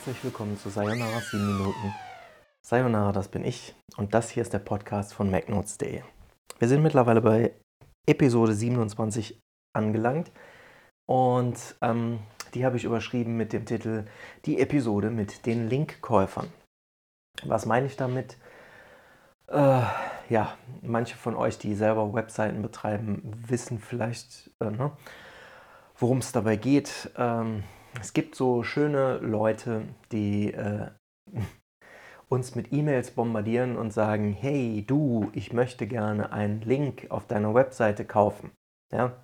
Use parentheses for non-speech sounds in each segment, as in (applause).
herzlich willkommen zu Sayonara 7 Minuten. Sayonara, das bin ich und das hier ist der Podcast von MacNotes.de. Wir sind mittlerweile bei Episode 27 angelangt und ähm, die habe ich überschrieben mit dem Titel Die Episode mit den Linkkäufern. Was meine ich damit? Äh, ja, manche von euch, die selber Webseiten betreiben, wissen vielleicht, äh, ne, worum es dabei geht. Ähm, es gibt so schöne Leute, die äh, (laughs) uns mit E-Mails bombardieren und sagen, hey du, ich möchte gerne einen Link auf deiner Webseite kaufen. Ja?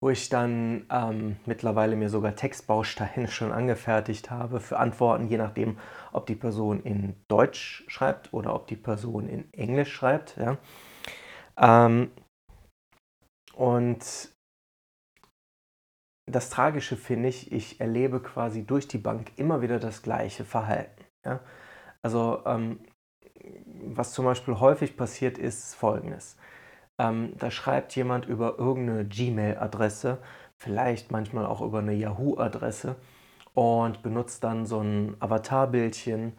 Wo ich dann ähm, mittlerweile mir sogar Textbausteine (laughs) schon angefertigt habe für Antworten, je nachdem, ob die Person in Deutsch schreibt oder ob die Person in Englisch schreibt. Ja? Ähm, und das Tragische finde ich, ich erlebe quasi durch die Bank immer wieder das gleiche Verhalten. Ja? Also ähm, was zum Beispiel häufig passiert ist folgendes. Ähm, da schreibt jemand über irgendeine Gmail-Adresse, vielleicht manchmal auch über eine Yahoo-Adresse und benutzt dann so ein Avatar-Bildchen,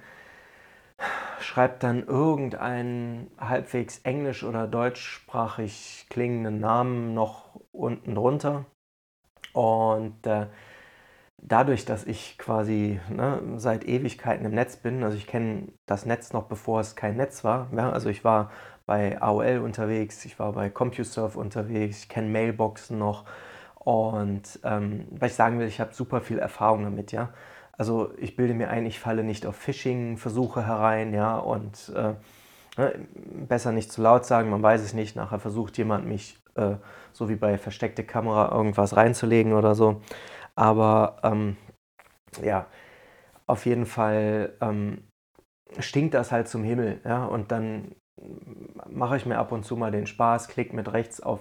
schreibt dann irgendeinen halbwegs englisch- oder deutschsprachig klingenden Namen noch unten drunter und äh, dadurch, dass ich quasi ne, seit Ewigkeiten im Netz bin, also ich kenne das Netz noch bevor es kein Netz war, ja, also ich war bei AOL unterwegs, ich war bei CompuServe unterwegs, ich kenne Mailboxen noch und ähm, was ich sagen will, ich habe super viel Erfahrung damit, ja. Also ich bilde mir ein, ich falle nicht auf Phishing-Versuche herein, ja, und äh, ne, besser nicht zu laut sagen, man weiß es nicht, nachher versucht jemand mich äh, so wie bei versteckte Kamera irgendwas reinzulegen oder so. Aber ähm, ja, auf jeden Fall ähm, stinkt das halt zum Himmel. Ja? Und dann mache ich mir ab und zu mal den Spaß, klicke mit rechts auf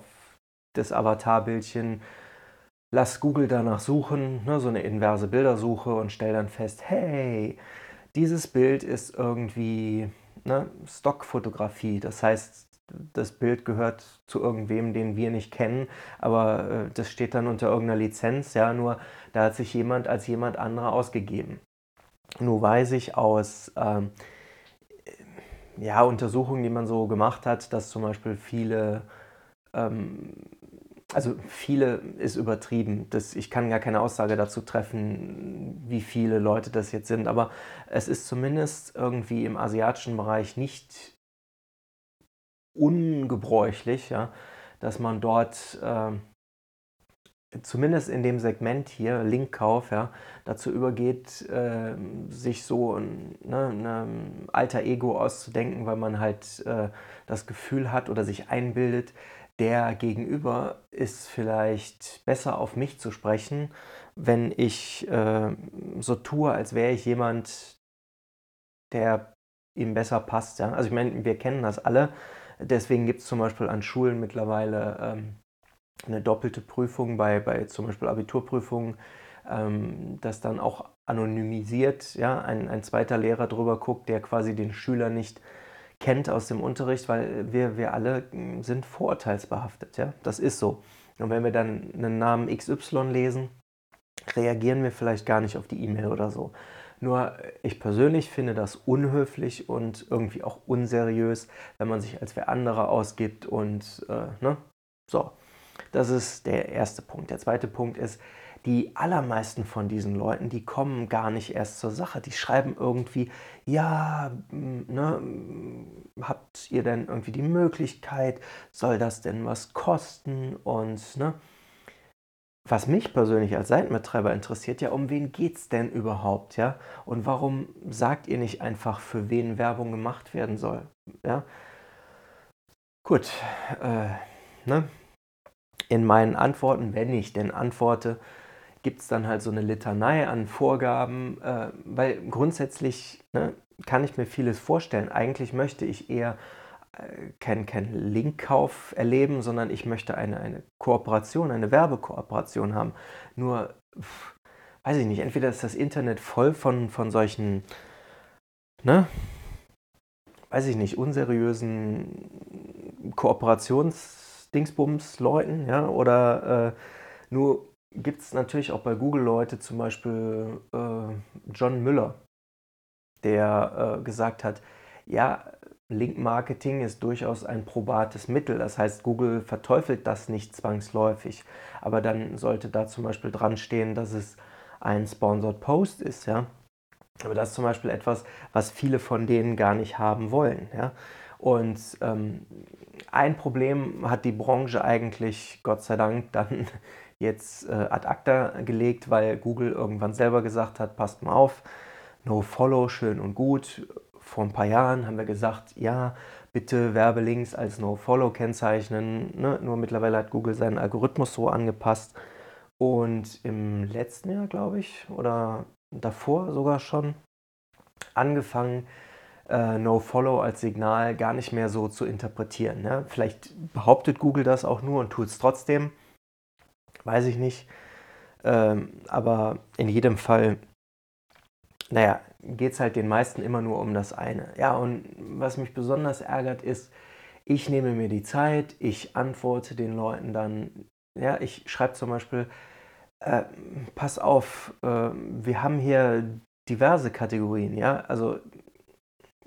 das Avatarbildchen, lass Google danach suchen, ne, so eine inverse Bildersuche und stelle dann fest, hey, dieses Bild ist irgendwie ne, Stockfotografie. Das heißt, das Bild gehört zu irgendwem, den wir nicht kennen, aber äh, das steht dann unter irgendeiner Lizenz, ja, nur da hat sich jemand als jemand anderer ausgegeben. Nur weiß ich aus ähm, ja, Untersuchungen, die man so gemacht hat, dass zum Beispiel viele, ähm, also viele ist übertrieben, das, ich kann gar keine Aussage dazu treffen, wie viele Leute das jetzt sind, aber es ist zumindest irgendwie im asiatischen Bereich nicht ungebräuchlich, ja, dass man dort äh, zumindest in dem Segment hier, Linkkauf, ja, dazu übergeht, äh, sich so ein ne, ne, alter Ego auszudenken, weil man halt äh, das Gefühl hat oder sich einbildet, der Gegenüber ist vielleicht besser auf mich zu sprechen, wenn ich äh, so tue, als wäre ich jemand, der ihm besser passt. Ja? Also ich meine, wir kennen das alle Deswegen gibt es zum Beispiel an Schulen mittlerweile ähm, eine doppelte Prüfung bei, bei zum Beispiel Abiturprüfungen, ähm, dass dann auch anonymisiert ja, ein, ein zweiter Lehrer drüber guckt, der quasi den Schüler nicht kennt aus dem Unterricht, weil wir, wir alle hm, sind vorurteilsbehaftet. Ja? Das ist so. Und wenn wir dann einen Namen XY lesen, reagieren wir vielleicht gar nicht auf die E-Mail oder so. Nur ich persönlich finde das unhöflich und irgendwie auch unseriös, wenn man sich als wer andere ausgibt und äh, ne? So, das ist der erste Punkt. Der zweite Punkt ist, die allermeisten von diesen Leuten, die kommen gar nicht erst zur Sache. Die schreiben irgendwie, ja, ne, habt ihr denn irgendwie die Möglichkeit, soll das denn was kosten und ne? Was mich persönlich als Seitenbetreiber interessiert, ja, um wen geht es denn überhaupt, ja? Und warum sagt ihr nicht einfach, für wen Werbung gemacht werden soll, ja? Gut, äh, ne? In meinen Antworten, wenn ich denn antworte, gibt es dann halt so eine Litanei an Vorgaben, äh, weil grundsätzlich ne, kann ich mir vieles vorstellen. Eigentlich möchte ich eher keinen kein Linkkauf erleben, sondern ich möchte eine, eine Kooperation, eine Werbekooperation haben. Nur, weiß ich nicht, entweder ist das Internet voll von, von solchen, ne, weiß ich nicht, unseriösen Kooperationsdingsbums-Leuten, ja, oder äh, nur gibt es natürlich auch bei Google Leute, zum Beispiel äh, John Müller, der äh, gesagt hat, ja, Link-Marketing ist durchaus ein probates Mittel. Das heißt, Google verteufelt das nicht zwangsläufig. Aber dann sollte da zum Beispiel dran stehen, dass es ein Sponsored Post ist. Ja? Aber das ist zum Beispiel etwas, was viele von denen gar nicht haben wollen. Ja? Und ähm, ein Problem hat die Branche eigentlich, Gott sei Dank, (laughs) dann jetzt äh, ad acta gelegt, weil Google irgendwann selber gesagt hat, passt mal auf, No Follow, schön und gut, vor ein paar Jahren haben wir gesagt, ja, bitte Werbelinks als No-Follow kennzeichnen. Ne? Nur mittlerweile hat Google seinen Algorithmus so angepasst. Und im letzten Jahr, glaube ich, oder davor sogar schon, angefangen, äh, No-Follow als Signal gar nicht mehr so zu interpretieren. Ne? Vielleicht behauptet Google das auch nur und tut es trotzdem. Weiß ich nicht. Ähm, aber in jedem Fall naja, geht es halt den meisten immer nur um das eine. Ja, und was mich besonders ärgert ist, ich nehme mir die Zeit, ich antworte den Leuten dann, ja, ich schreibe zum Beispiel, äh, pass auf, äh, wir haben hier diverse Kategorien, ja, also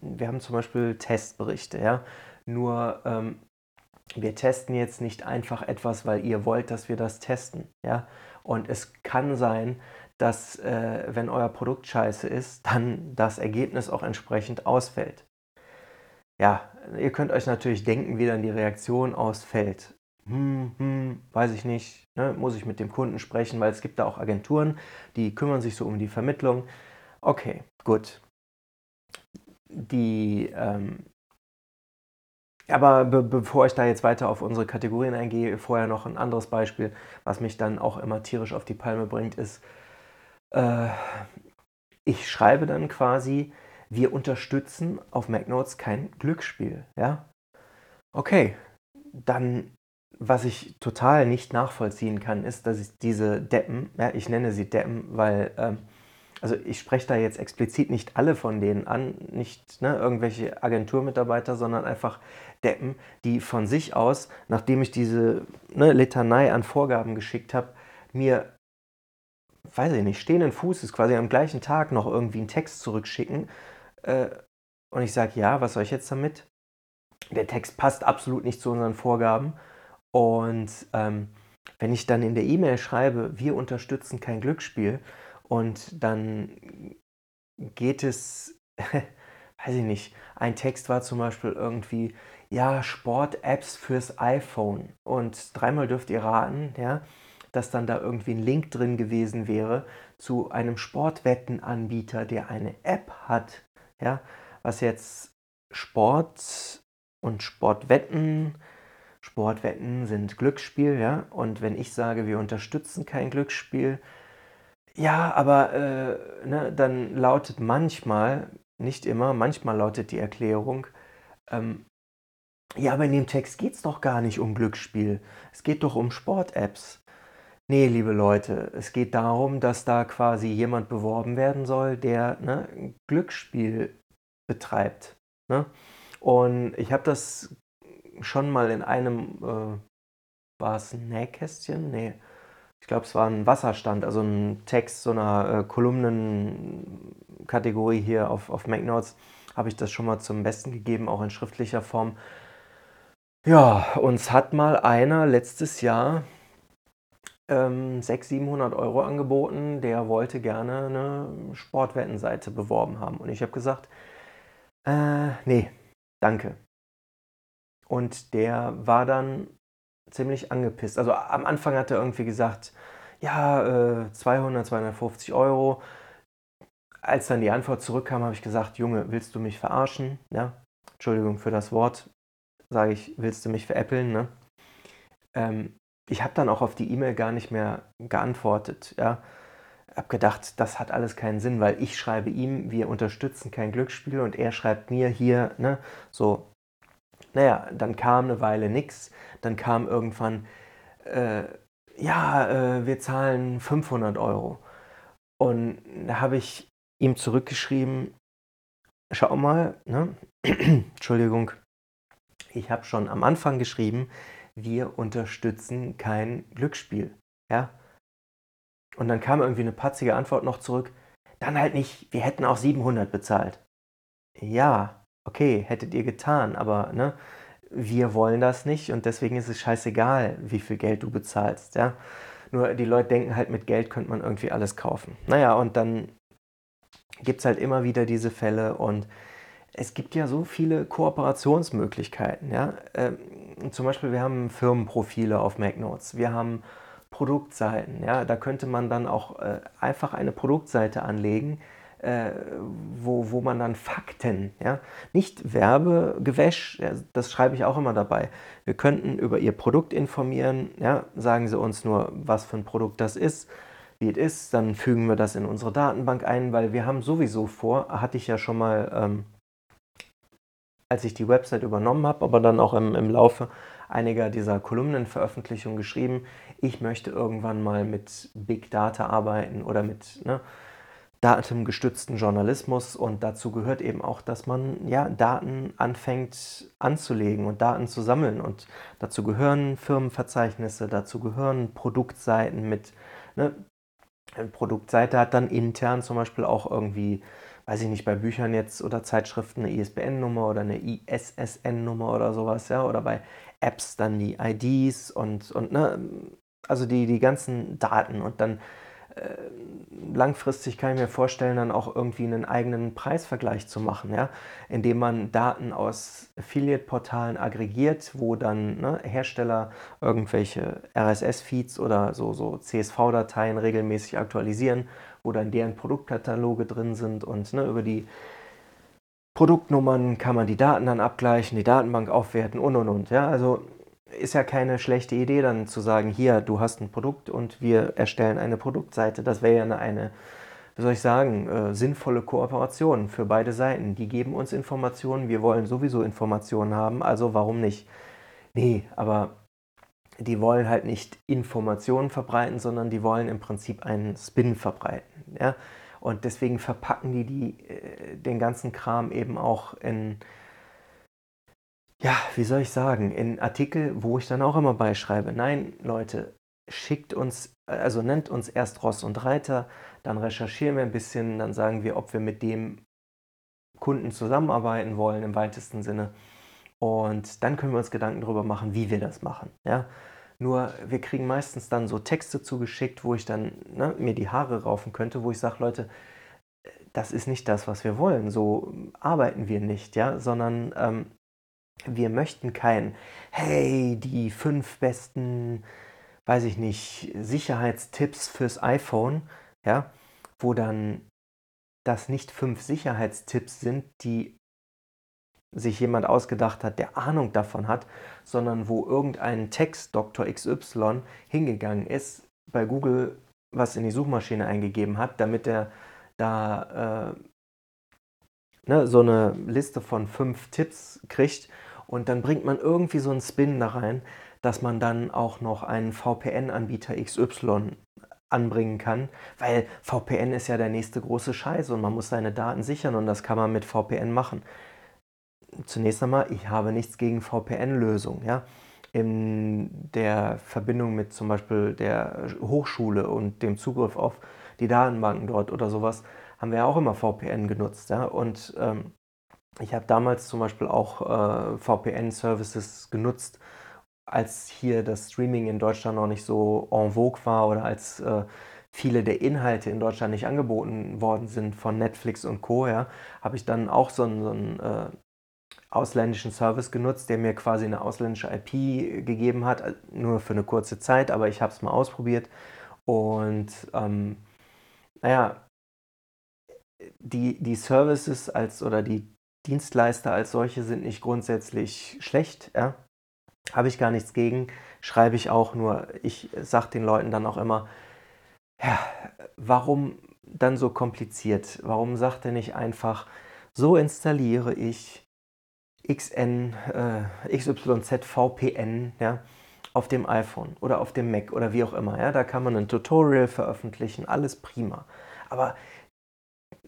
wir haben zum Beispiel Testberichte, ja, nur ähm, wir testen jetzt nicht einfach etwas, weil ihr wollt, dass wir das testen, ja, und es kann sein, dass äh, wenn euer Produkt scheiße ist, dann das Ergebnis auch entsprechend ausfällt. Ja, ihr könnt euch natürlich denken, wie dann die Reaktion ausfällt. Hm, hm, weiß ich nicht, ne? muss ich mit dem Kunden sprechen, weil es gibt da auch Agenturen, die kümmern sich so um die Vermittlung. Okay, gut. Die, ähm, aber be bevor ich da jetzt weiter auf unsere Kategorien eingehe, vorher noch ein anderes Beispiel, was mich dann auch immer tierisch auf die Palme bringt, ist, äh, ich schreibe dann quasi, wir unterstützen auf MacNotes kein Glücksspiel. Ja? Okay, dann, was ich total nicht nachvollziehen kann, ist, dass ich diese Deppen, ja, ich nenne sie Deppen, weil, ähm, also ich spreche da jetzt explizit nicht alle von denen an, nicht ne, irgendwelche Agenturmitarbeiter, sondern einfach Deppen, die von sich aus, nachdem ich diese ne, Litanei an Vorgaben geschickt habe, mir weiß ich nicht, stehenden Fußes quasi am gleichen Tag noch irgendwie einen Text zurückschicken. Äh, und ich sage, ja, was soll ich jetzt damit? Der Text passt absolut nicht zu unseren Vorgaben. Und ähm, wenn ich dann in der E-Mail schreibe, wir unterstützen kein Glücksspiel, und dann geht es, (laughs) weiß ich nicht, ein Text war zum Beispiel irgendwie, ja, Sport-Apps fürs iPhone. Und dreimal dürft ihr raten, ja, dass dann da irgendwie ein Link drin gewesen wäre zu einem Sportwettenanbieter, der eine App hat, ja, was jetzt Sport und Sportwetten, Sportwetten sind Glücksspiel, ja, und wenn ich sage, wir unterstützen kein Glücksspiel, ja, aber äh, ne, dann lautet manchmal, nicht immer, manchmal lautet die Erklärung, ähm, ja, aber in dem Text geht es doch gar nicht um Glücksspiel. Es geht doch um Sport-Apps. Nee, liebe Leute, es geht darum, dass da quasi jemand beworben werden soll, der ne, ein Glücksspiel betreibt. Ne? Und ich habe das schon mal in einem, äh, war es ein Nähkästchen? Nee, ich glaube, es war ein Wasserstand, also ein Text so einer äh, Kolumnenkategorie hier auf, auf MacNotes, habe ich das schon mal zum Besten gegeben, auch in schriftlicher Form. Ja, uns hat mal einer letztes Jahr ähm, 600, 700 Euro angeboten, der wollte gerne eine Sportwettenseite beworben haben. Und ich habe gesagt, äh, nee, danke. Und der war dann ziemlich angepisst. Also am Anfang hat er irgendwie gesagt, ja, äh, 200, 250 Euro. Als dann die Antwort zurückkam, habe ich gesagt, Junge, willst du mich verarschen? Ja, Entschuldigung für das Wort, sage ich, willst du mich veräppeln? Ne? Ähm, ich habe dann auch auf die E-Mail gar nicht mehr geantwortet. Ja. Habe gedacht, das hat alles keinen Sinn, weil ich schreibe ihm, wir unterstützen kein Glücksspiel und er schreibt mir hier, ne, so. Naja, dann kam eine Weile nichts, dann kam irgendwann, äh, ja, äh, wir zahlen 500 Euro. Und da habe ich ihm zurückgeschrieben, schau mal, ne? (clears throat) Entschuldigung, ich habe schon am Anfang geschrieben, wir unterstützen kein Glücksspiel. Ja? Und dann kam irgendwie eine patzige Antwort noch zurück, dann halt nicht, wir hätten auch 700 bezahlt. Ja, okay, hättet ihr getan, aber ne, wir wollen das nicht und deswegen ist es scheißegal, wie viel Geld du bezahlst, ja. Nur die Leute denken halt, mit Geld könnte man irgendwie alles kaufen. Naja, und dann gibt es halt immer wieder diese Fälle und es gibt ja so viele Kooperationsmöglichkeiten. Ja? Ähm, zum Beispiel, wir haben Firmenprofile auf MacNotes, wir haben Produktseiten. Ja? Da könnte man dann auch äh, einfach eine Produktseite anlegen, äh, wo, wo man dann Fakten, ja? nicht Werbegewäsch, ja, das schreibe ich auch immer dabei. Wir könnten über Ihr Produkt informieren, ja? sagen Sie uns nur, was für ein Produkt das ist wie es ist, dann fügen wir das in unsere Datenbank ein, weil wir haben sowieso vor, hatte ich ja schon mal, ähm, als ich die Website übernommen habe, aber dann auch im, im Laufe einiger dieser Kolumnenveröffentlichungen geschrieben, ich möchte irgendwann mal mit Big Data arbeiten oder mit ne, datengestützten Journalismus. Und dazu gehört eben auch, dass man ja Daten anfängt anzulegen und Daten zu sammeln. Und dazu gehören Firmenverzeichnisse, dazu gehören Produktseiten mit ne, Produktseite hat dann intern zum Beispiel auch irgendwie, weiß ich nicht, bei Büchern jetzt oder Zeitschriften eine ISBN-Nummer oder eine ISSN-Nummer oder sowas, ja, oder bei Apps dann die IDs und, und ne, also die, die ganzen Daten und dann langfristig kann ich mir vorstellen, dann auch irgendwie einen eigenen Preisvergleich zu machen, ja? indem man Daten aus Affiliate-Portalen aggregiert, wo dann ne, Hersteller irgendwelche RSS-Feeds oder so, so CSV-Dateien regelmäßig aktualisieren, wo dann deren Produktkataloge drin sind und ne, über die Produktnummern kann man die Daten dann abgleichen, die Datenbank aufwerten und und und. Ja? Also ist ja keine schlechte Idee, dann zu sagen, hier, du hast ein Produkt und wir erstellen eine Produktseite. Das wäre ja eine, eine, wie soll ich sagen, äh, sinnvolle Kooperation für beide Seiten. Die geben uns Informationen, wir wollen sowieso Informationen haben, also warum nicht? Nee, aber die wollen halt nicht Informationen verbreiten, sondern die wollen im Prinzip einen Spin verbreiten. Ja? Und deswegen verpacken die, die äh, den ganzen Kram eben auch in ja, wie soll ich sagen, in Artikel, wo ich dann auch immer beischreibe, nein, Leute, schickt uns, also nennt uns erst Ross und Reiter, dann recherchieren wir ein bisschen, dann sagen wir, ob wir mit dem Kunden zusammenarbeiten wollen im weitesten Sinne. Und dann können wir uns Gedanken darüber machen, wie wir das machen. Ja? Nur wir kriegen meistens dann so Texte zugeschickt, wo ich dann ne, mir die Haare raufen könnte, wo ich sage, Leute, das ist nicht das, was wir wollen. So arbeiten wir nicht, ja, sondern ähm, wir möchten kein, hey, die fünf besten, weiß ich nicht, Sicherheitstipps fürs iPhone, ja, wo dann das nicht fünf Sicherheitstipps sind, die sich jemand ausgedacht hat, der Ahnung davon hat, sondern wo irgendein Text Dr. XY hingegangen ist, bei Google was in die Suchmaschine eingegeben hat, damit er da äh, ne, so eine Liste von fünf Tipps kriegt und dann bringt man irgendwie so einen Spin da rein, dass man dann auch noch einen VPN-Anbieter XY anbringen kann, weil VPN ist ja der nächste große Scheiß und man muss seine Daten sichern und das kann man mit VPN machen. Zunächst einmal, ich habe nichts gegen VPN-Lösungen. Ja? In der Verbindung mit zum Beispiel der Hochschule und dem Zugriff auf die Datenbanken dort oder sowas haben wir ja auch immer VPN genutzt. Ja? Und ähm, ich habe damals zum Beispiel auch äh, VPN-Services genutzt, als hier das Streaming in Deutschland noch nicht so en vogue war oder als äh, viele der Inhalte in Deutschland nicht angeboten worden sind von Netflix und Co. Ja, habe ich dann auch so einen, so einen äh, ausländischen Service genutzt, der mir quasi eine ausländische IP gegeben hat, äh, nur für eine kurze Zeit, aber ich habe es mal ausprobiert und ähm, naja, die, die Services als oder die Dienstleister als solche sind nicht grundsätzlich schlecht, ja? habe ich gar nichts gegen, schreibe ich auch nur, ich sage den Leuten dann auch immer, ja, warum dann so kompliziert? Warum sagt er nicht einfach, so installiere ich XN, äh, XYZ VPN, ja, auf dem iPhone oder auf dem Mac oder wie auch immer. Ja, da kann man ein Tutorial veröffentlichen, alles prima. Aber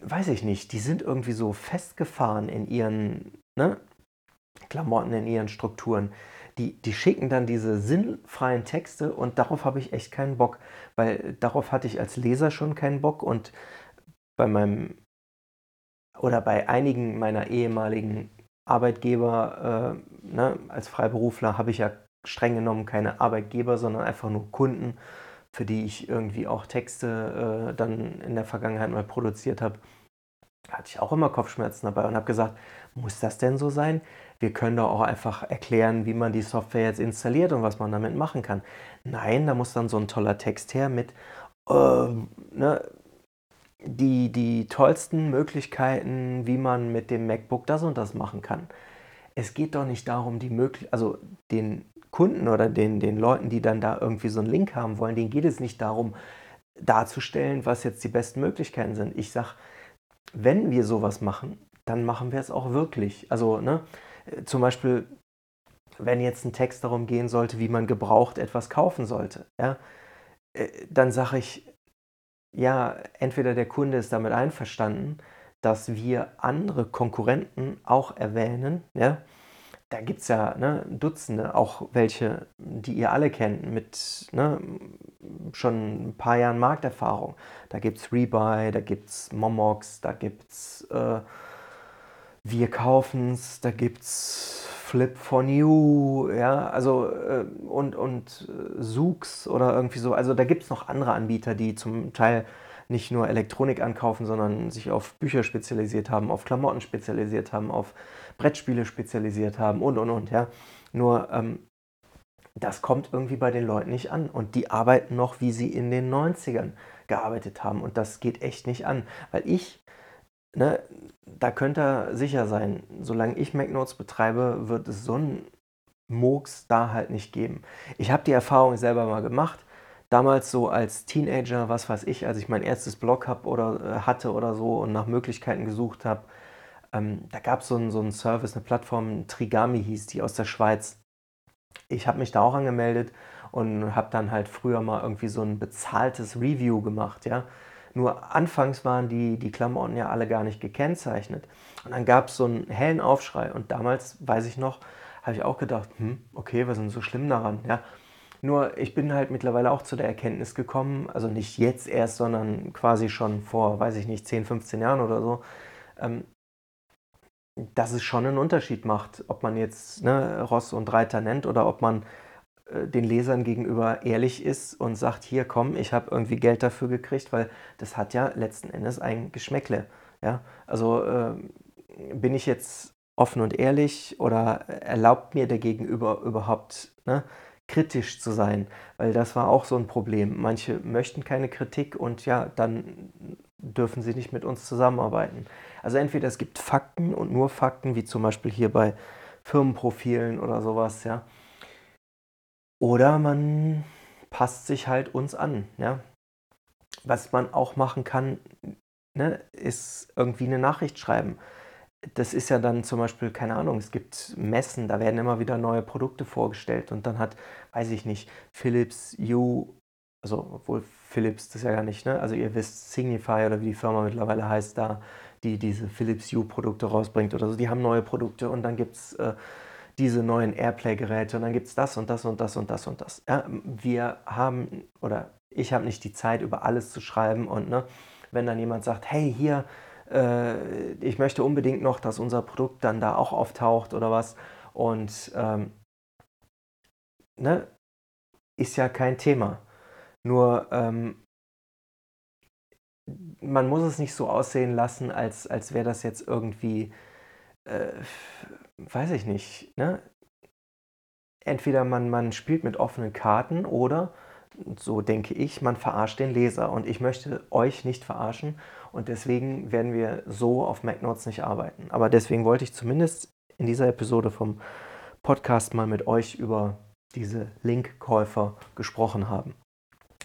weiß ich nicht, die sind irgendwie so festgefahren in ihren ne, Klamotten, in ihren Strukturen. die, die schicken dann diese sinnfreien Texte und darauf habe ich echt keinen Bock, weil darauf hatte ich als Leser schon keinen Bock und bei meinem oder bei einigen meiner ehemaligen Arbeitgeber äh, ne, als Freiberufler habe ich ja streng genommen keine Arbeitgeber, sondern einfach nur Kunden, für die ich irgendwie auch Texte äh, dann in der Vergangenheit mal produziert habe. Hatte ich auch immer Kopfschmerzen dabei und habe gesagt, muss das denn so sein? Wir können doch auch einfach erklären, wie man die Software jetzt installiert und was man damit machen kann. Nein, da muss dann so ein toller Text her mit äh, ne, die, die tollsten Möglichkeiten, wie man mit dem MacBook das und das machen kann. Es geht doch nicht darum, die möglich also den Kunden oder den, den Leuten, die dann da irgendwie so einen Link haben wollen, denen geht es nicht darum, darzustellen, was jetzt die besten Möglichkeiten sind. Ich sage, wenn wir sowas machen, dann machen wir es auch wirklich. Also ne, zum Beispiel, wenn jetzt ein Text darum gehen sollte, wie man gebraucht etwas kaufen sollte, ja, äh, dann sage ich, ja, entweder der Kunde ist damit einverstanden, dass wir andere Konkurrenten auch erwähnen, ja, da gibt es ja ne, Dutzende, auch welche, die ihr alle kennt, mit ne, schon ein paar Jahren Markterfahrung. Da gibt es Rebuy, da gibt es Momox, da gibt es äh, Wir kaufen's, da gibt es Flip for New, ja, also äh, und, und äh, oder irgendwie so. Also da gibt es noch andere Anbieter, die zum Teil nicht nur Elektronik ankaufen, sondern sich auf Bücher spezialisiert haben, auf Klamotten spezialisiert haben, auf Brettspiele spezialisiert haben und und und, ja. Nur ähm, das kommt irgendwie bei den Leuten nicht an. Und die arbeiten noch, wie sie in den 90ern gearbeitet haben. Und das geht echt nicht an. Weil ich, ne, da könnt ihr sicher sein, solange ich MacNotes betreibe, wird es so einen Murks da halt nicht geben. Ich habe die Erfahrung selber mal gemacht damals so als Teenager, was weiß ich, als ich mein erstes Blog hab oder, äh, hatte oder so und nach Möglichkeiten gesucht habe, ähm, da gab so es so einen Service, eine Plattform, Trigami hieß die aus der Schweiz. Ich habe mich da auch angemeldet und habe dann halt früher mal irgendwie so ein bezahltes Review gemacht, ja. Nur anfangs waren die, die Klamotten ja alle gar nicht gekennzeichnet. Und dann gab es so einen hellen Aufschrei. Und damals, weiß ich noch, habe ich auch gedacht, hm, okay, was ist denn so schlimm daran? Ja, nur ich bin halt mittlerweile auch zu der Erkenntnis gekommen, also nicht jetzt erst, sondern quasi schon vor, weiß ich nicht, 10, 15 Jahren oder so, ähm, dass es schon einen Unterschied macht, ob man jetzt ne, Ross und Reiter nennt oder ob man äh, den Lesern gegenüber ehrlich ist und sagt, hier komm, ich habe irgendwie Geld dafür gekriegt, weil das hat ja letzten Endes ein Geschmäckle. Ja? Also äh, bin ich jetzt offen und ehrlich oder erlaubt mir der Gegenüber überhaupt ne, kritisch zu sein, weil das war auch so ein Problem. Manche möchten keine Kritik und ja, dann dürfen sie nicht mit uns zusammenarbeiten. Also entweder es gibt Fakten und nur Fakten, wie zum Beispiel hier bei Firmenprofilen oder sowas, ja. Oder man passt sich halt uns an, ja. Was man auch machen kann, ne, ist irgendwie eine Nachricht schreiben das ist ja dann zum Beispiel, keine Ahnung, es gibt Messen, da werden immer wieder neue Produkte vorgestellt und dann hat, weiß ich nicht, Philips U, also obwohl Philips das ja gar nicht, ne? Also ihr wisst, Signify oder wie die Firma mittlerweile heißt, da, die diese Philips U-Produkte rausbringt oder so, die haben neue Produkte und dann gibt es äh, diese neuen Airplay-Geräte und dann gibt es das und das und das und das und das. Ja, wir haben, oder ich habe nicht die Zeit, über alles zu schreiben und ne, wenn dann jemand sagt, hey, hier, äh, ich möchte unbedingt noch, dass unser Produkt dann da auch auftaucht oder was. Und ähm, ne, ist ja kein Thema. Nur ähm, man muss es nicht so aussehen lassen, als, als wäre das jetzt irgendwie, äh, weiß ich nicht, ne? Entweder man, man spielt mit offenen Karten oder, so denke ich, man verarscht den Leser. Und ich möchte euch nicht verarschen und deswegen werden wir so auf MacNotes nicht arbeiten. Aber deswegen wollte ich zumindest in dieser Episode vom Podcast mal mit euch über diese Linkkäufer gesprochen haben.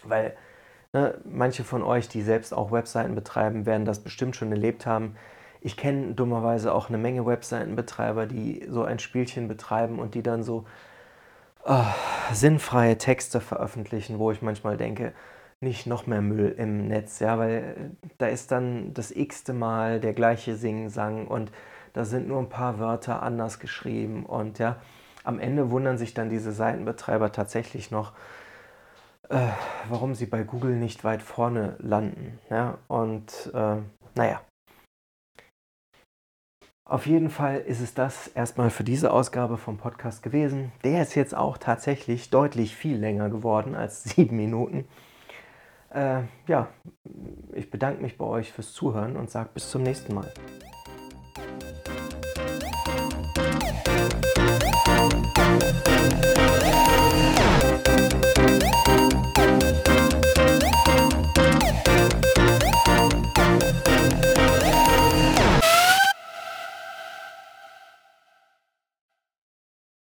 Weil ne, manche von euch, die selbst auch Webseiten betreiben, werden das bestimmt schon erlebt haben. Ich kenne dummerweise auch eine Menge Webseitenbetreiber, die so ein Spielchen betreiben und die dann so oh, sinnfreie Texte veröffentlichen, wo ich manchmal denke, nicht noch mehr Müll im Netz, ja, weil äh, da ist dann das x-te Mal der gleiche Singsang und da sind nur ein paar Wörter anders geschrieben und ja, am Ende wundern sich dann diese Seitenbetreiber tatsächlich noch, äh, warum sie bei Google nicht weit vorne landen. Ja? Und äh, naja. Auf jeden Fall ist es das erstmal für diese Ausgabe vom Podcast gewesen. Der ist jetzt auch tatsächlich deutlich viel länger geworden als (laughs) sieben Minuten. Äh, ja, ich bedanke mich bei euch fürs Zuhören und sage bis zum nächsten Mal. Thank